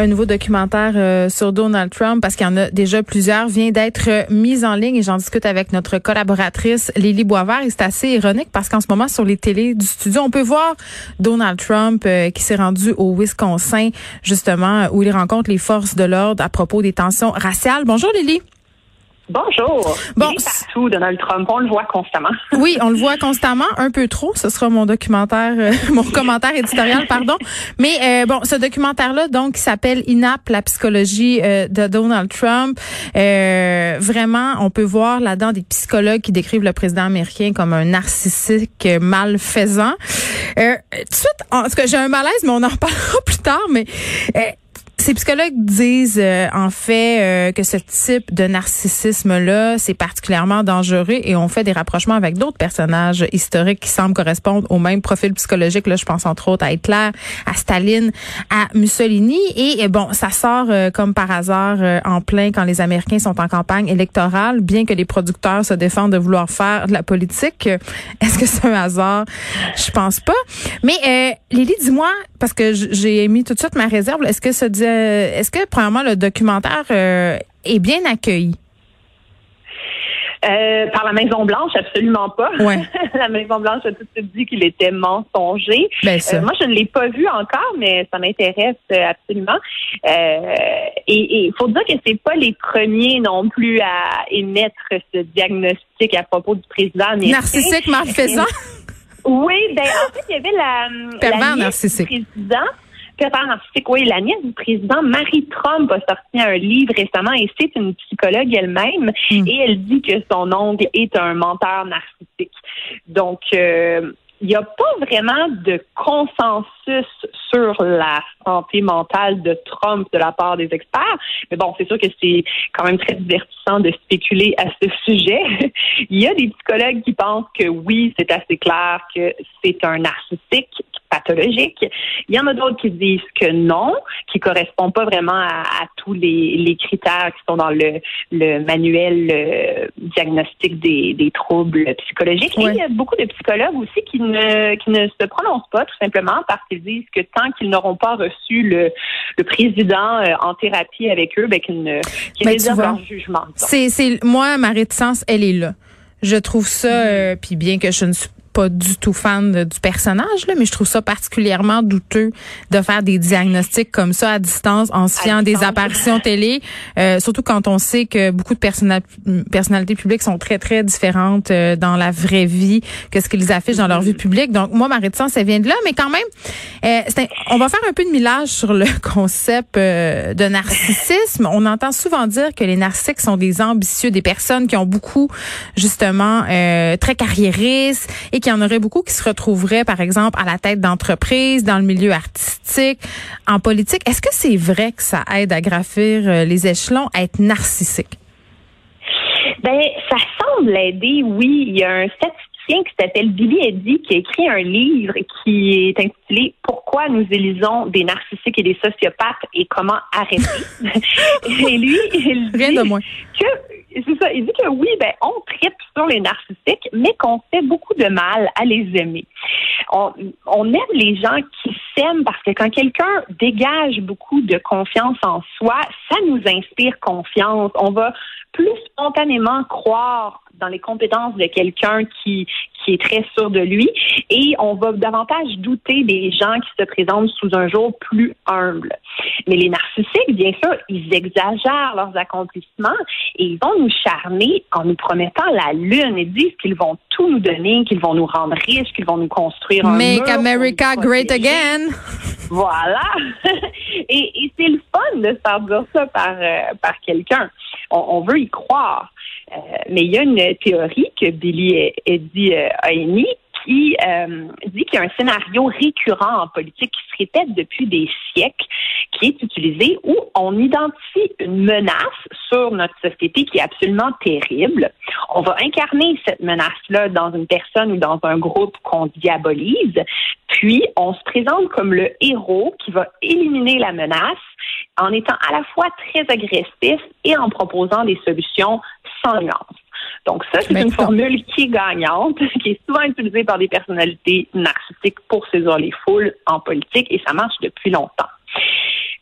Un nouveau documentaire euh, sur Donald Trump, parce qu'il y en a déjà plusieurs, vient d'être euh, mis en ligne et j'en discute avec notre collaboratrice Lily Boisvert. Et c'est assez ironique parce qu'en ce moment, sur les télés du studio, on peut voir Donald Trump euh, qui s'est rendu au Wisconsin, justement, où il rencontre les forces de l'ordre à propos des tensions raciales. Bonjour Lily. Bonjour. Bon, Il est partout, Donald Trump. On le voit constamment. Oui, on le voit constamment, un peu trop. Ce sera mon documentaire, euh, mon commentaire éditorial, pardon. Mais euh, bon, ce documentaire-là, donc, qui s'appelle INAP, la psychologie euh, de Donald Trump. Euh, vraiment, on peut voir là-dedans des psychologues qui décrivent le président américain comme un narcissique malfaisant. Euh, tout de suite, en tout cas, j'ai un malaise, mais on en reparlera plus tard. Mais euh, ces psychologues disent euh, en fait euh, que ce type de narcissisme-là, c'est particulièrement dangereux et on fait des rapprochements avec d'autres personnages historiques qui semblent correspondre au même profil psychologique. Là, je pense entre autres à Hitler, à Staline, à Mussolini. Et, euh, bon, ça sort euh, comme par hasard euh, en plein quand les Américains sont en campagne électorale, bien que les producteurs se défendent de vouloir faire de la politique. Est-ce que c'est un hasard? Je pense pas. Mais euh, Lily, dis-moi, parce que j'ai mis tout de suite ma réserve, est-ce que ce euh, est-ce que premièrement le documentaire euh, est bien accueilli? Euh, par la Maison Blanche, absolument pas. Ouais. la Maison Blanche a tout de suite dit qu'il était mensonger. Ben. Euh, moi, je ne l'ai pas vu encore, mais ça m'intéresse absolument. Euh, et il faut dire que c'est pas les premiers non plus à émettre ce diagnostic à propos du président américain. Narcissique malfaisant? Oui, ben en fait, il y avait la, Pervers la nièce narcissique. du président. Oui, la nièce du président, Marie Trump, a sorti un livre récemment et c'est une psychologue elle-même Hmm. et elle dit que son oncle est un menteur narcissique. Donc, euh, il n'y a pas vraiment de consensus sur la santé mentale de Trump de la part des experts. Mais bon, c'est sûr que c'est quand même très divertissant de spéculer à ce sujet. Il y a des psychologues qui pensent que oui, c'est assez clair que c'est un narcissique pathologique. Il y en a d'autres qui disent que non, qui correspond pas vraiment à, à tous les, les critères qui sont dans le, le manuel euh, diagnostic des, des troubles psychologiques. Et il y a beaucoup de psychologues aussi qui ne, qui ne se prononcent pas tout simplement parce qu'ils disent que tant qu'ils n'auront pas reçu le, le président euh, en thérapie avec eux, ben, qu'ils ne qu'ils Ben, réservent leur jugement. C'est, c'est moi ma réticence, elle est là. Je trouve ça, euh, puis bien que je ne suis pas du tout fan de- du personnage là, mais je trouve ça particulièrement douteux de faire des diagnostics comme ça à distance en se fiant des apparitions télé, euh, surtout quand on sait que beaucoup de personna- personnalités publiques sont très très différentes euh, dans la vraie vie que ce qu'ils affichent dans leur vie publique. Donc moi ma réticence elle vient de là, mais quand même, euh, un- on va faire un peu de millage sur le concept euh, de narcissisme. On entend souvent dire que les narcissiques sont des ambitieux, des personnes qui ont beaucoup justement euh, très carriéristes et qu'il y en aurait beaucoup qui se retrouveraient par exemple à la tête d'entreprises, dans le milieu artistique, en politique. Est-ce que c'est vrai que ça aide à gravir euh, les échelons à être narcissique? Ben, ça semble aider, oui. Il y a un statisticien qui s'appelle Billy Eddy qui a écrit un livre qui est intitulé Pourquoi nous élisons des narcissiques et des sociopathes et comment arrêter. et lui, il dit Rien de moins. que c'est ça, il dit que oui, ben on tripe sur les narcissiques, mais qu'on fait beaucoup de mal à les aimer. On, on aime les gens qui s'aiment parce que quand quelqu'un dégage beaucoup de confiance en soi, ça nous inspire confiance. On va plus spontanément croire dans les compétences de quelqu'un qui, qui est très sûr de lui et on va davantage douter des gens qui se présentent sous un jour plus humble. Mais les narcissiques, bien sûr, ils exagèrent leurs accomplissements et ils vont nous charmer en nous promettant la lune et disent qu'ils vont tout nous donner, qu'ils vont nous rendre riches, qu'ils vont nous construire un Make mur America great again. Voilà. et et c'est le fun de se faire dire ça par, euh, par quelqu'un. On, on veut y croire. Euh, mais il y a une théorie que Billy Eddy euh, a émise qui euh, dit qu'il y a un scénario récurrent en politique qui se répète depuis des siècles, qui est utilisé où on identifie une menace sur notre société qui est absolument terrible. On va incarner cette menace-là dans une personne ou dans un groupe qu'on diabolise, puis on se présente comme le héros qui va éliminer la menace en étant à la fois très agressif et en proposant des solutions sans. Donc ça, c'est une formule qui est gagnante, qui est souvent utilisée par des personnalités narcissiques pour saisir les foules en politique et ça marche depuis longtemps.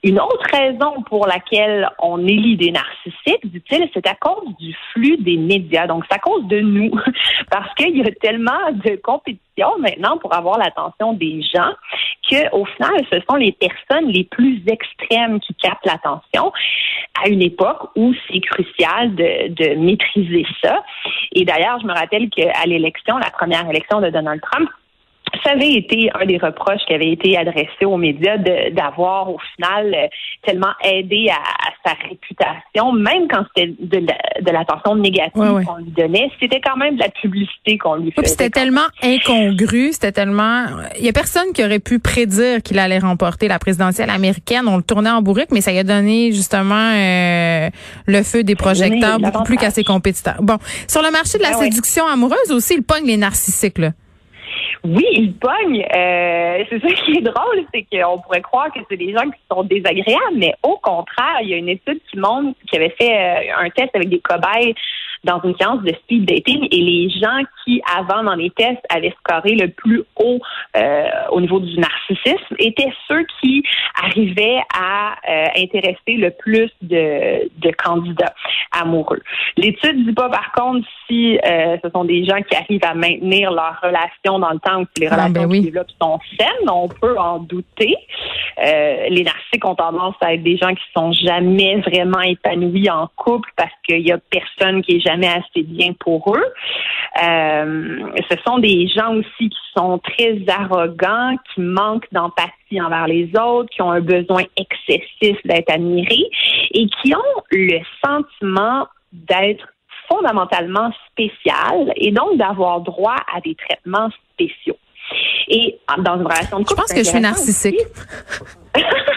Une autre raison pour laquelle on élit des narcissiques, dit-il, c'est à cause du flux des médias. Donc, c'est à cause de nous. Parce qu'il y a tellement de compétition maintenant pour avoir l'attention des gens qu'au final, ce sont les personnes les plus extrêmes qui captent l'attention à une époque où c'est crucial de, de maîtriser ça. Et d'ailleurs, je me rappelle qu'à l'élection, la première élection de Donald Trump, ça avait été un des reproches qui avait été adressé aux médias d'avoir au final euh, tellement aidé à, sa réputation, même quand c'était de l'attention négative qu'on lui donnait, c'était quand même de la publicité qu'on lui faisait. C'était tellement incongru, c'était tellement... Il y a personne qui aurait pu prédire qu'il allait remporter la présidentielle américaine. On le tournait en bourrique, mais ça lui a donné justement euh, le feu des projecteurs beaucoup plus qu'à ses compétiteurs. Bon, sur le marché de la ben séduction amoureuse aussi, il pogne les narcissiques, là. Oui, il pogne. Euh, c'est ça qui est drôle, c'est qu'on pourrait croire que c'est des gens qui sont désagréables, mais au contraire, il y a une étude qui montre, qui avait fait euh, un test avec des cobayes dans une séance de speed dating et les gens qui, avant dans les tests, avaient scoré le plus haut euh, au niveau du narcissisme étaient ceux qui arrivaient à euh, intéresser le plus de, de candidats amoureux. L'étude dit pas par contre si euh, ce sont des gens qui arrivent à maintenir leur relation dans le temps ou si les ah, ben relations qui développent sont saines, on peut en douter. les narcissiques ont tendance à être des gens qui sont jamais vraiment épanouis en couple parce qu'il y a personne qui est jamais assez bien pour eux. Euh, ce sont des gens aussi qui sont très arrogants, qui manquent d'empathie envers les autres, qui ont un besoin excessif d'être admirés et qui ont le sentiment d'être fondamentalement spécial et donc d'avoir droit à des traitements spéciaux. Et dans une relation de couple, je pense que je suis narcissique.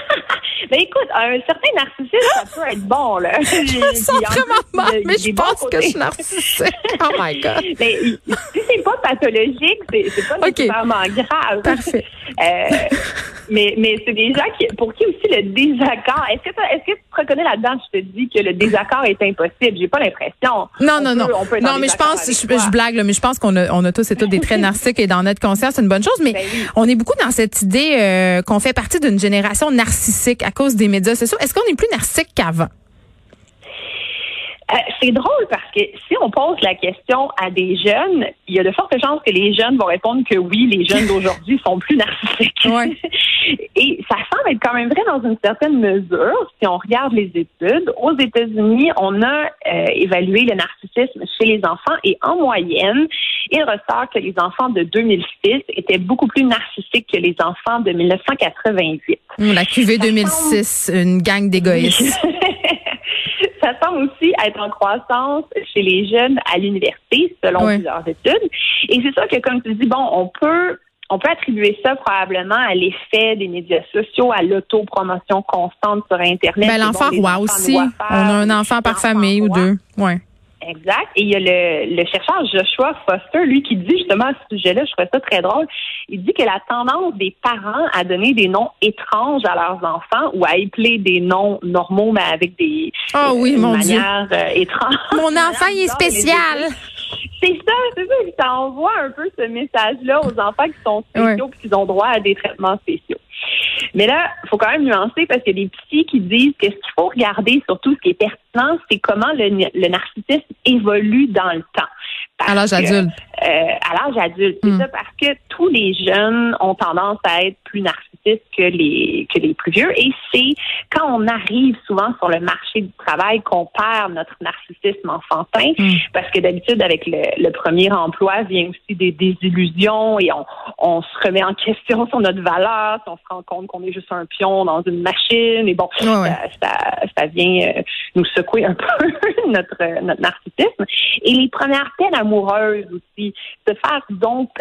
Écoute, un certain narcissisme, ça peut être bon, là. Je me sens vraiment mal, mais je pense que je suis narcissique. Oh my God. Mais si c'est pas pathologique, c'est pas nécessairement grave. Parfait. Euh, mais mais c'est des gens qui, pour qui aussi le désaccord. Est-ce que, est-ce que tu te reconnais là-dedans? Je te dis que le désaccord est impossible. J'ai pas l'impression. Non, non, non. non, mais je pense, je, blague, là, mais je pense qu'on a, on a tous et toutes des traits narcissiques et dans notre conscience, c'est une bonne chose. Mais ben on est beaucoup dans cette idée euh, qu'on fait partie d'une génération narcissique à cause des médias sociaux. Est-ce qu'on est plus narcissique qu'avant? Euh, c'est drôle parce que si on pose la question à des jeunes, il y a de fortes chances que les jeunes vont répondre que oui, les jeunes d'aujourd'hui sont plus narcissiques. Et ça semble être quand même vrai dans une certaine mesure si on regarde les études. Aux États-Unis, on a euh, évalué le narcissisme chez les enfants et en moyenne, il ressort que les enfants de 2006 étaient beaucoup plus narcissiques que les enfants de 1988. La QV 2006, une gang d'égoïstes. ça semble aussi être en croissance chez les jeunes à l'université, selon plusieurs études. Et c'est ça que, comme tu dis, bon, on peut on peut attribuer ça probablement à l'effet des médias sociaux, à l'autopromotion constante sur Internet. Ben, l'enfant roi aussi. on a un enfant par famille ou deux. Ouais. Exact. Et il y a le, le, chercheur Joshua Foster, lui, qui dit justement à ce sujet-là, je trouvais ça très drôle, il dit que la tendance des parents à donner des noms étranges à leurs enfants ou à épeler des noms normaux, mais avec des oh, oui, mon manières euh, étranges. Mon enfant, il est spécial. C'est ça, c'est ça. Ça envoie un peu ce message-là aux enfants qui sont spéciaux et qui ont droit à des traitements spéciaux. Mais là, il faut quand même nuancer parce qu'il y a des psys qui disent que ce qu'il faut regarder, surtout ce qui est pertinent, c'est comment le, le narcissisme évolue dans le temps. à l'âge adulte. Euh, à l'âge adulte, c'est hmm. ça, parce que tous les jeunes ont tendance à être plus narcissiques que les que les plus vieux. Et c'est quand on arrive souvent sur le marché du travail qu'on perd notre narcissisme enfantin, hmm. parce que d'habitude avec le, premier emploi vient aussi des désillusions et on, on se remet en question sur notre valeur, on se rend compte qu'on est juste un pion dans une machine et bon, Ça, ça, vient euh, nous secouer un peu notre notre narcissisme. Et les premières peines amoureuses aussi, se faire dompter